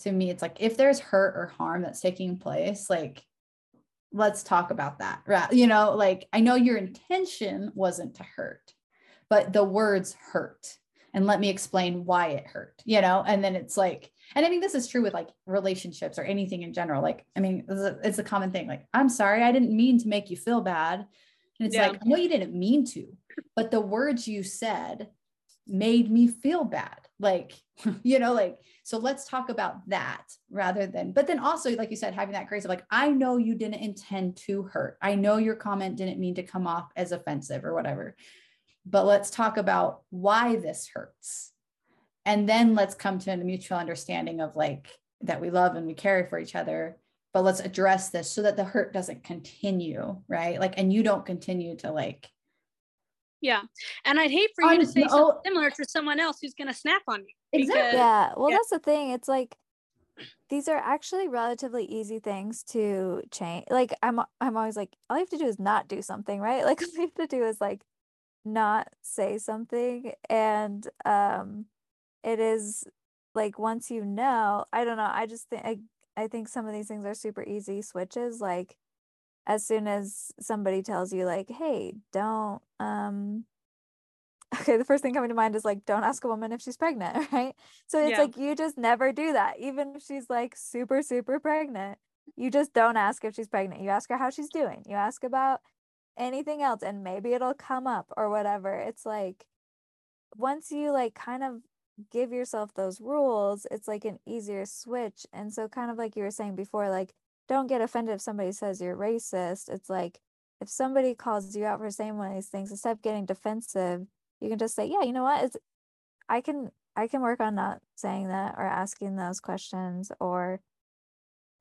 to me, it's like if there's hurt or harm that's taking place, like, let's talk about that. Right. You know, like, I know your intention wasn't to hurt, but the words hurt. And let me explain why it hurt, you know? And then it's like, and I mean, this is true with like relationships or anything in general. Like, I mean, it's a, it's a common thing. Like, I'm sorry, I didn't mean to make you feel bad. And it's yeah. like, I know you didn't mean to, but the words you said made me feel bad. Like, you know, like, so let's talk about that rather than, but then also, like you said, having that grace of like, I know you didn't intend to hurt. I know your comment didn't mean to come off as offensive or whatever, but let's talk about why this hurts. And then let's come to a mutual understanding of like that we love and we care for each other but let's address this so that the hurt doesn't continue right like and you don't continue to like yeah. And I'd hate for you to say no. something similar to someone else who's going to snap on you. Exactly. yeah. Well, yeah. that's the thing. It's like these are actually relatively easy things to change. Like I'm I'm always like all you have to do is not do something, right? Like all you have to do is like not say something and um it is like once you know, I don't know, I just think I, I think some of these things are super easy switches like as soon as somebody tells you like hey don't um okay the first thing coming to mind is like don't ask a woman if she's pregnant right so it's yeah. like you just never do that even if she's like super super pregnant you just don't ask if she's pregnant you ask her how she's doing you ask about anything else and maybe it'll come up or whatever it's like once you like kind of give yourself those rules it's like an easier switch and so kind of like you were saying before like don't get offended if somebody says you're racist. It's like if somebody calls you out for saying one of these things, instead of getting defensive, you can just say, yeah, you know what? It's I can I can work on not saying that or asking those questions or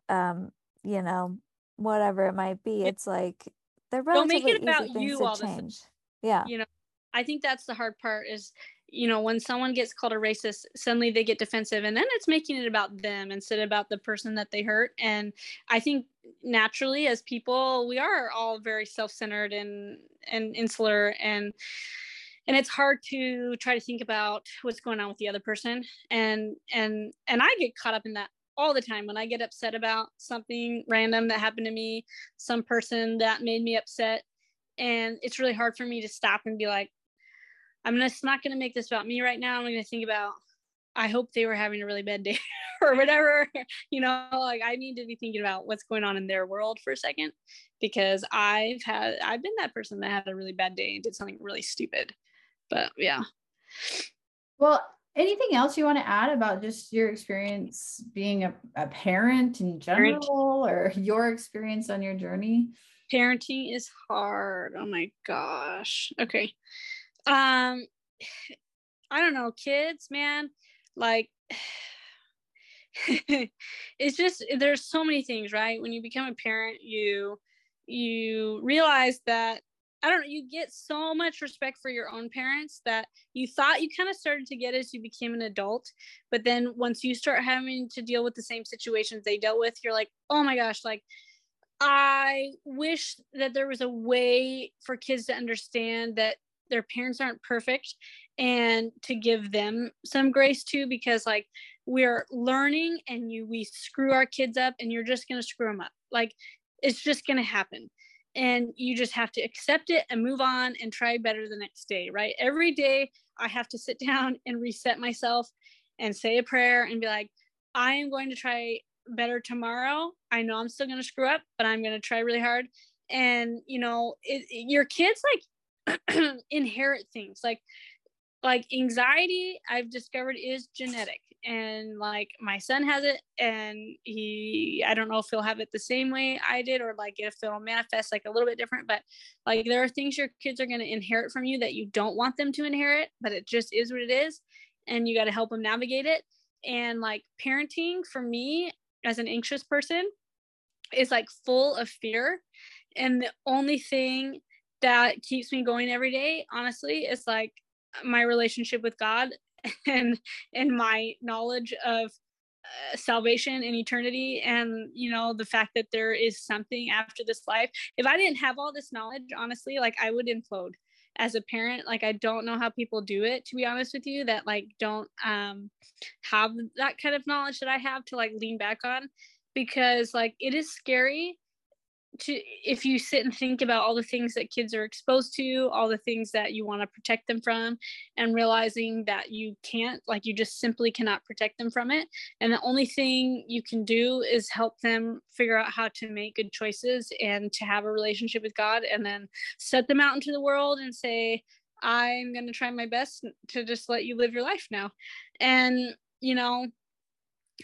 um, you know, whatever it might be. It's like they're relatively Don't make it about you all change. Yeah. You know, I think that's the hard part is you know when someone gets called a racist suddenly they get defensive and then it's making it about them instead about the person that they hurt and i think naturally as people we are all very self-centered and and insular and and it's hard to try to think about what's going on with the other person and and and i get caught up in that all the time when i get upset about something random that happened to me some person that made me upset and it's really hard for me to stop and be like I'm just not going to make this about me right now. I'm going to think about, I hope they were having a really bad day or whatever. You know, like I need to be thinking about what's going on in their world for a second because I've had, I've been that person that had a really bad day and did something really stupid. But yeah. Well, anything else you want to add about just your experience being a, a parent in general parent. or your experience on your journey? Parenting is hard. Oh my gosh. Okay. Um, I don't know, kids, man. Like, it's just there's so many things, right? When you become a parent, you you realize that I don't know, you get so much respect for your own parents that you thought you kind of started to get as you became an adult. But then once you start having to deal with the same situations they dealt with, you're like, oh my gosh, like I wish that there was a way for kids to understand that their parents aren't perfect and to give them some grace too because like we're learning and you we screw our kids up and you're just going to screw them up. Like it's just going to happen. And you just have to accept it and move on and try better the next day right? Every day i have to sit down and reset myself and say a prayer and be like i am going to try better tomorrow. I know i'm still going to screw up but i'm going to try really hard. And you know it, your kids like inherit things. Like like anxiety i've discovered is genetic. And like my son has it and he i don't know if he'll have it the same way i did or like if it'll manifest like a little bit different but like there are things your kids are going to inherit from you that you don't want them to inherit but it just is what it is and you got to help them navigate it. And like parenting for me as an anxious person is like full of fear. And the only thing that keeps me going every day honestly is like my relationship with god and and my knowledge of uh, salvation and eternity and you know the fact that there is something after this life. If i didn't have all this knowledge honestly like i would implode as a parent. Like i don't know how people do it to be honest with you that like don't um have that kind of knowledge that i have to like lean back on because like it is scary to if you sit and think about all the things that kids are exposed to all the things that you want to protect them from and realizing that you can't like you just simply cannot protect them from it and the only thing you can do is help them figure out how to make good choices and to have a relationship with god and then set them out into the world and say i'm going to try my best to just let you live your life now. And you know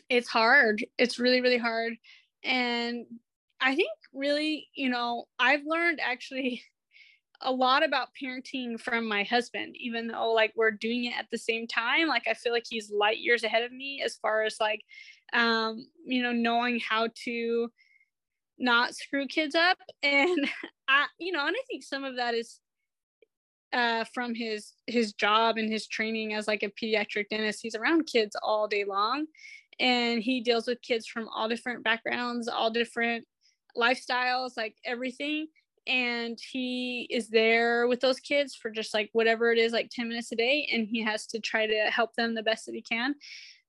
it's hard. It's really really hard. And I think really, you know, I've learned actually a lot about parenting from my husband, even though like we're doing it at the same time. Like I feel like he's light years ahead of me as far as like, um, you know, knowing how to not screw kids up. And I, you know, and I think some of that is uh, from his his job and his training as like a pediatric dentist. He's around kids all day long, and he deals with kids from all different backgrounds, all different lifestyles, like everything. And he is there with those kids for just like whatever it is, like 10 minutes a day. And he has to try to help them the best that he can.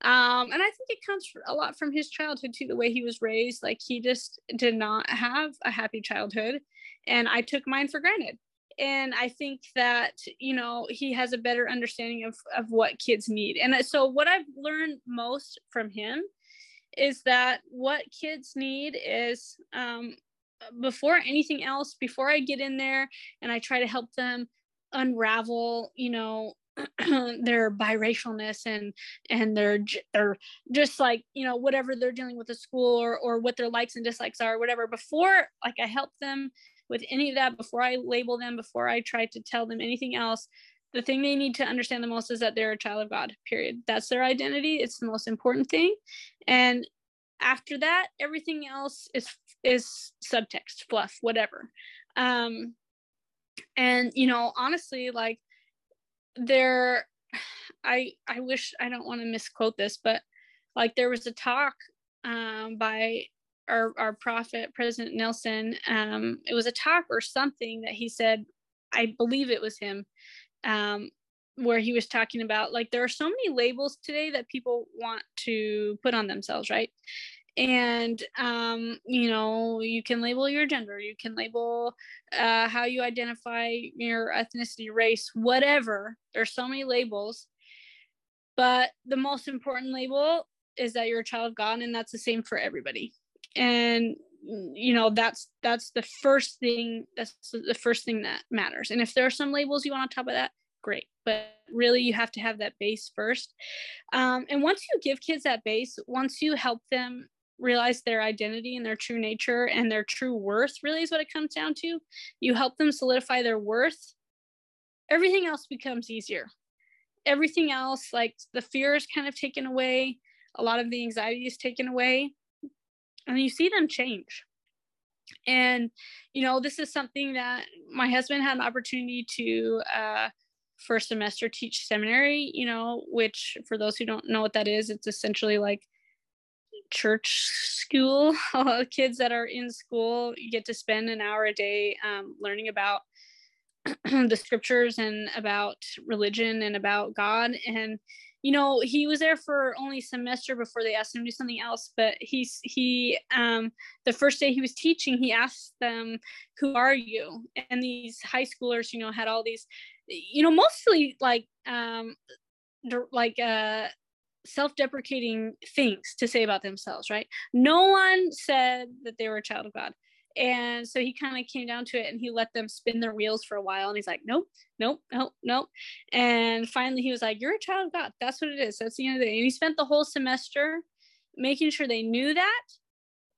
Um, and I think it comes a lot from his childhood too, the way he was raised. Like he just did not have a happy childhood. And I took mine for granted and i think that you know he has a better understanding of of what kids need and so what i've learned most from him is that what kids need is um, before anything else, before I get in there and I try to help them unravel, you know, their biracialness and and their their just like you know whatever they're dealing with at school or or what their likes and dislikes are whatever. Before like i help them with any of that before i label them before i try to tell them anything else the thing they need to understand the most is that they're a child of God, period. That's their identity. It's the most important thing. And after that, everything else is is subtext, fluff, whatever. Um and you know, honestly, like there i i wish i don't want to misquote this but like there was a talk um, by our, our prophet president nelson um, it was a talk or something that he said i believe it was him um, where he was talking about like there are so many labels today that people want to put on themselves right? And um, you know you can label your gender you can label uh, how you identify your ethnicity race whatever. There's so many labels. But the most important label is that you're a child of god and that's the same for everybody. And you know that's that's the first thing that's the first thing that matters. And if there are some labels you want on top of that great. But really you have to have that base first. Um, and once you give kids that base once you help them realize their identity and their true nature and their true worth really is what it comes down to you help them solidify their worth everything else becomes easier. Everything else like the fear is kind of taken away. A lot of the anxiety is taken away and you see them change. And you know this is something that my husband had an opportunity to uh, first semester teach seminary you know which for those who don't know what that is it's essentially like church school. Kids that are in school get to spend an hour a day um, learning about the scriptures and about religion and about god. And you know he was there for only a semester before they asked him to do something else but he's he um the first day he was teaching he asked them who are you? And these high schoolers you know had all these you know mostly like um like uh self-deprecating things to say about themselves right? No one said that they were a child of god and so he kind of came down to it and he let them spin their wheels for a while and he's like nope nope nope nope. And finally he was like you're a child of god. That's what it is. That's the end of the day. And he spent the whole semester making sure they knew that.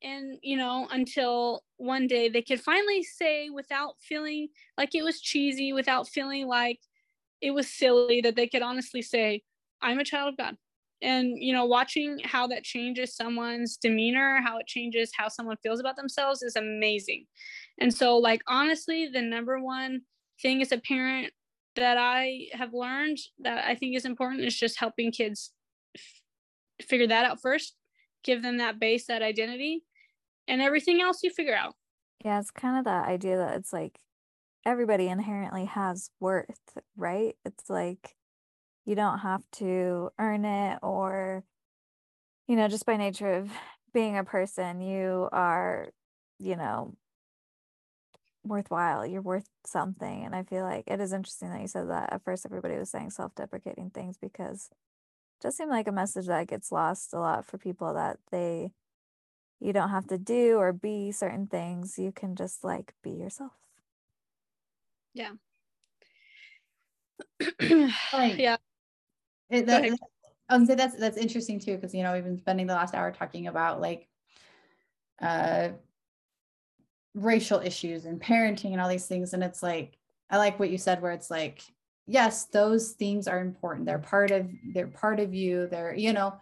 And you know until one day they could finally say without feeling like it was cheesy without feeling like it was silly that they could honestly say i'm a child of god and you know watching how that changes someone's demeanor how it changes how someone feels about themselves is amazing. And so like honestly the number one thing as a parent that i have learned that i think is important is just helping kids f- figure that out first give them that base that identity and everything else you figure out. Yeah it's kind of that idea that it's like everybody inherently has worth right? It's like you don't have to earn it or you know just by nature of being a person you are you know worthwhile you're worth something and i feel like it is interesting that you said that. At first everybody was saying self-deprecating things because it does seem like a message that gets lost a lot for people that they you don't have to do or be certain things. You can just like be yourself. Yeah. Like, yeah it, that, I would say that's that's interesting too because you know we've been spending the last hour talking about like uh racial issues and parenting and all these things and it's like I like what you said where it's like yes those things are important. They're part of they're part of you. They're you know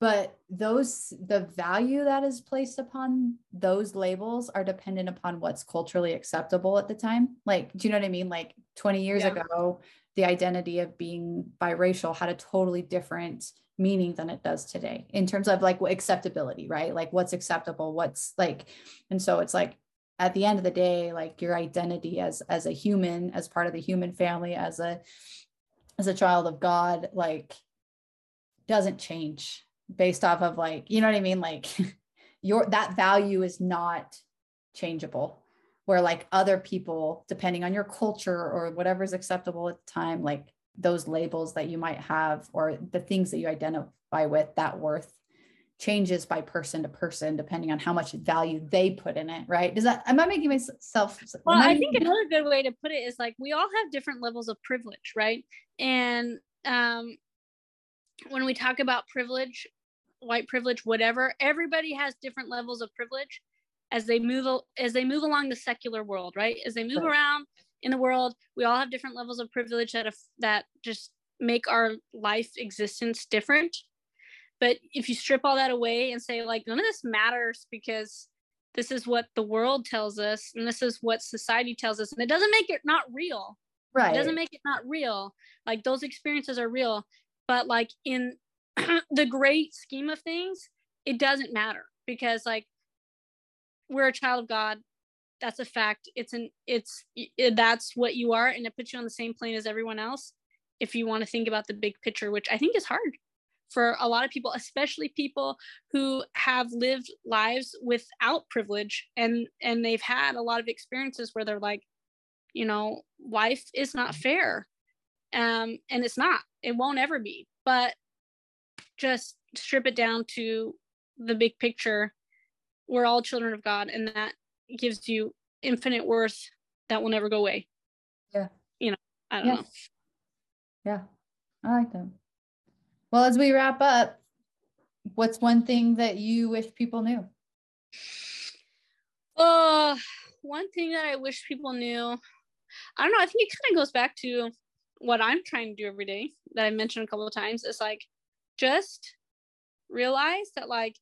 but those the value that is placed upon those labels are dependent upon what's culturally acceptable at the time. Like do you know what i mean? Like 20 years yeah. ago the identity of being biracial had a totally different meaning than it does today in terms of like acceptability, right? Like what's acceptable, what's like, and so it's like at the end of the day, like your identity as as a human, as part of the human family, as a as a child of God, like doesn't change based off of like, you know what I mean? Like your that value is not changeable where like other people depending on your culture or whatever's acceptable at the time like those labels that you might have or the things that you identify with that worth changes by person to person depending on how much value they put in it right? Does that am i making myself well i think another good way to put it is like we all have different levels of privilege right? And um when we talk about privilege white privilege whatever everybody has different levels of privilege as they move as they move along the secular world right? As they move right. around in the world we all have different levels of privilege that have, that just make our life existence different. But if you strip all that away and say like none of this matters because this is what the world tells us and this is what society tells us and it doesn't make it not real. Right. it doesn't make it not real. Like those experiences are real. But like in the great scheme of things it doesn't matter because like we're a child of god that's a fact. It's an it's it, that's what you are and it puts you on the same plane as everyone else if you want to think about the big picture which i think is hard for a lot of people especially people who have lived lives without privilege and and they've had a lot of experiences where they're like you know life is not fair um and it's not it won't ever be but just strip it down to the big picture we're all children of god and that gives you infinite worth that will never go away. Yeah. You know i don't yeah. know. Yeah. I like that. Well as we wrap up what's one thing that you wish people knew? Oh one thing that i wish people knew i don't know i think it kind of goes back to what i'm trying to do every day that i mentioned a couple of times. Is like just realize that like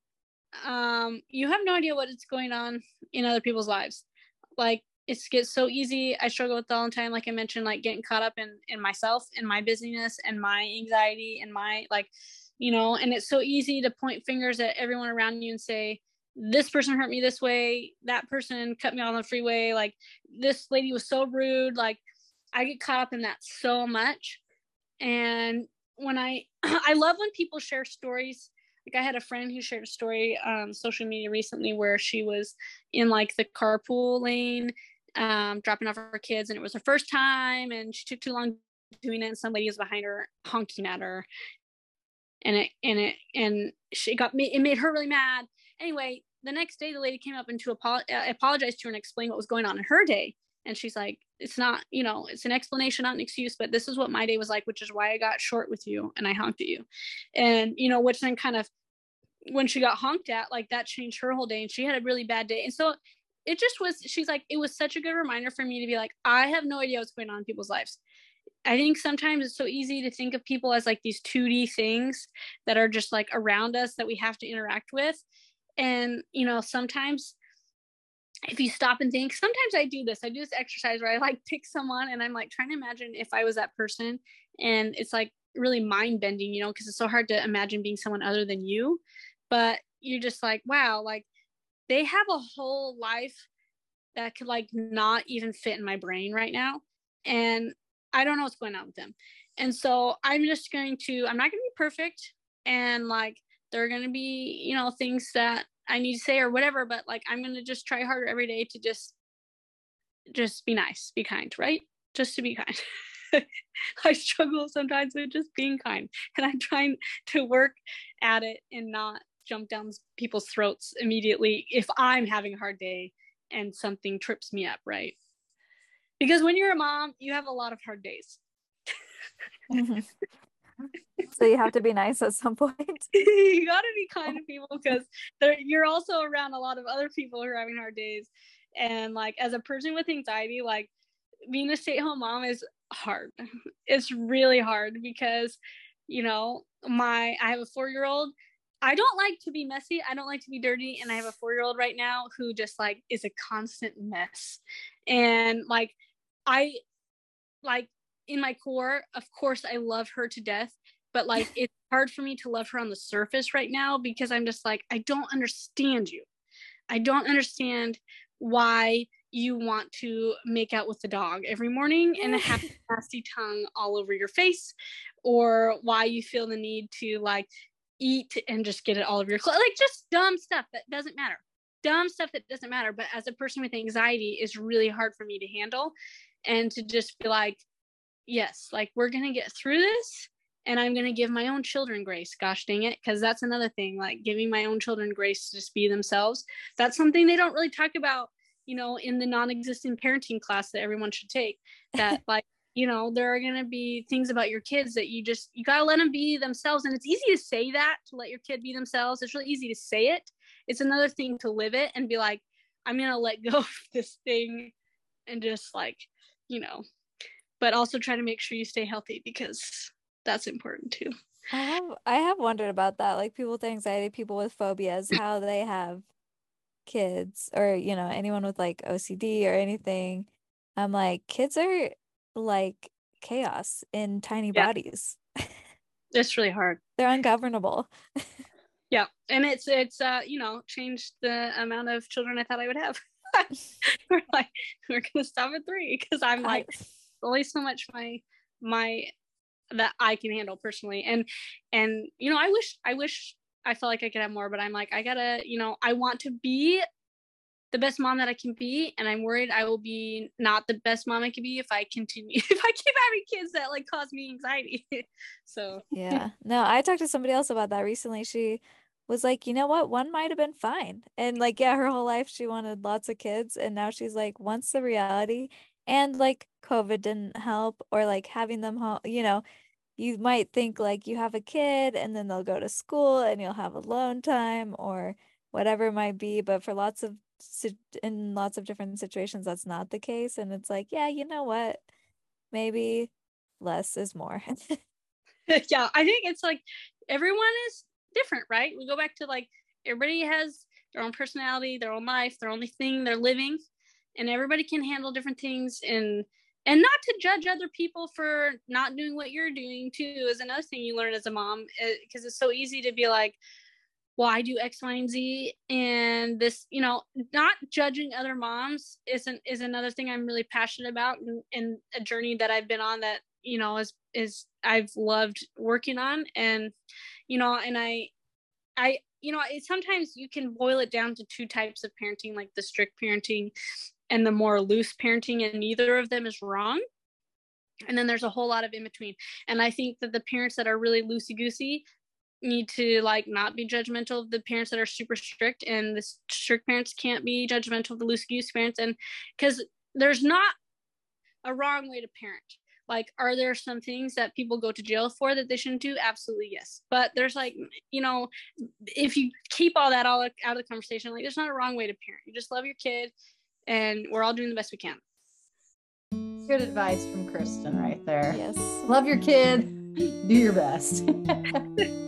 um you have no idea what is going on in other people's lives. Like it's gets so easy. I struggle with it all the time like i mentioned like getting caught up in in myself and my busyness and my anxiety and my like you know and it's so easy to point fingers at everyone around you and say this person hurt me this way. That person cut me on the freeway. Like this lady was so rude. Like i get caught up in that so much. And when i i love when people share stories like I had a friend who shared a story on social media recently where she was in like the carpool lane, um, dropping off her kids, and it was her first time, and she took too long doing it, and some lady was behind her honking at her, and it and it and she got me. It made her really mad. Anyway, the next day, the lady came up and to apo- uh, apologize to her and explain what was going on in her day. And she's like, it's not, you know, it's an explanation, not an excuse, but this is what my day was like, which is why I got short with you and I honked at you. And, you know, which then kind of, when she got honked at, like that changed her whole day and she had a really bad day. And so it just was, she's like, it was such a good reminder for me to be like, I have no idea what's going on in people's lives. I think sometimes it's so easy to think of people as like these 2D things that are just like around us that we have to interact with. And, you know, sometimes if you stop and think, sometimes I do this. I do this exercise where I like pick someone and I'm like trying to imagine if I was that person. And it's like really mind bending, you know, because it's so hard to imagine being someone other than you. But you're just like, wow, like they have a whole life that could like not even fit in my brain right now. And I don't know what's going on with them. And so I'm just going to, I'm not going to be perfect. And like, there are going to be, you know, things that I need to say or whatever, but like I'm gonna just try harder every day to just just be nice, be kind, right? Just to be kind. I struggle sometimes with just being kind and I'm trying to work at it and not jump down people's throats immediately if I'm having a hard day and something trips me up, right? Because when you're a mom, you have a lot of hard days. Mm-hmm. So you have to be nice at some point. you got to be kind to people because you're also around a lot of other people who are having hard days. And like as a person with anxiety, like being a stay-at-home mom is hard. It's really hard because you know my I have a four-year-old. I don't like to be messy. I don't like to be dirty. And I have a four-year-old right now who just like is a constant mess. And like I like in my core, of course, I love her to death, but like it's hard for me to love her on the surface right now because I'm just like, I don't understand you. I don't understand why you want to make out with the dog every morning and have a nasty tongue all over your face, or why you feel the need to like eat and just get it all over your clothes. Like just dumb stuff that doesn't matter. Dumb stuff that doesn't matter. But as a person with anxiety, is really hard for me to handle. And to just be like, yes, like we're going to get through this and I'm going to give my own children grace. Gosh dang it. Because that's another thing, like giving my own children grace to just be themselves. That's something they don't really talk about, you know, in the non existent parenting class that everyone should take. That, like, you know, there are going to be things about your kids that you just, you got to let them be themselves. And it's easy to say that, to let your kid be themselves. It's really easy to say it. It's another thing to live it and be like, I'm going to let go of this thing and just like, you know, but also try to make sure you stay healthy because that's important too. I have I have wondered about that. Like people with anxiety, people with phobias, how they have kids or you know anyone with like OCD or anything. I'm like kids are like chaos in tiny Yeah. bodies. It's really hard. They're ungovernable. Yeah, and it's it's uh you know changed the amount of children I thought I would have. we're like we're gonna stop at three because I'm like I- only so much my my that I can handle personally. And and you know, I wish I wish I felt like I could have more, but I'm like, I gotta, you know, I want to be the best mom that I can be, and I'm worried I will be not the best mom I can be if I continue if I keep having kids that like cause me anxiety. so yeah. No, I talked to somebody else about that recently. She was like, you know what? One might have been fine. And like, yeah, her whole life she wanted lots of kids. And now she's like, once the reality and like COVID didn't help, or like having them home, you know, you might think like you have a kid and then they'll go to school and you'll have alone time or whatever it might be. But for lots of in lots of different situations, that's not the case. And it's like, yeah, you know what? Maybe less is more. yeah, I think it's like everyone is different, right? We go back to like everybody has their own personality, their own life, their only thing they're living, and everybody can handle different things and and not to judge other people for not doing what you're doing too is another thing you learn as a mom eh, because it's so easy to be like well i do x y and z and this you know not judging other moms isn't is another thing i'm really passionate about and, and a journey that i've been on that you know is is i've loved working on and you know and i i you know it, sometimes you can boil it down to two types of parenting like the strict parenting and the more loose parenting and neither of them is wrong. And then there's a whole lot of in between and i think that the parents that are really loosey goosey need to like not be judgmental of the parents that are super strict and the strict parents can't be judgmental of the loosey goosey parents. And because there's not a wrong way to parent. Like are there some things that people go to jail for that they shouldn't do? Absolutely yes. But there's like you know if you keep all that all out of the conversation like there's not a wrong way to parent. You just love your kid and we're all doing the best we can Good advice from Kristen right there. yes. Love your kid, do your best.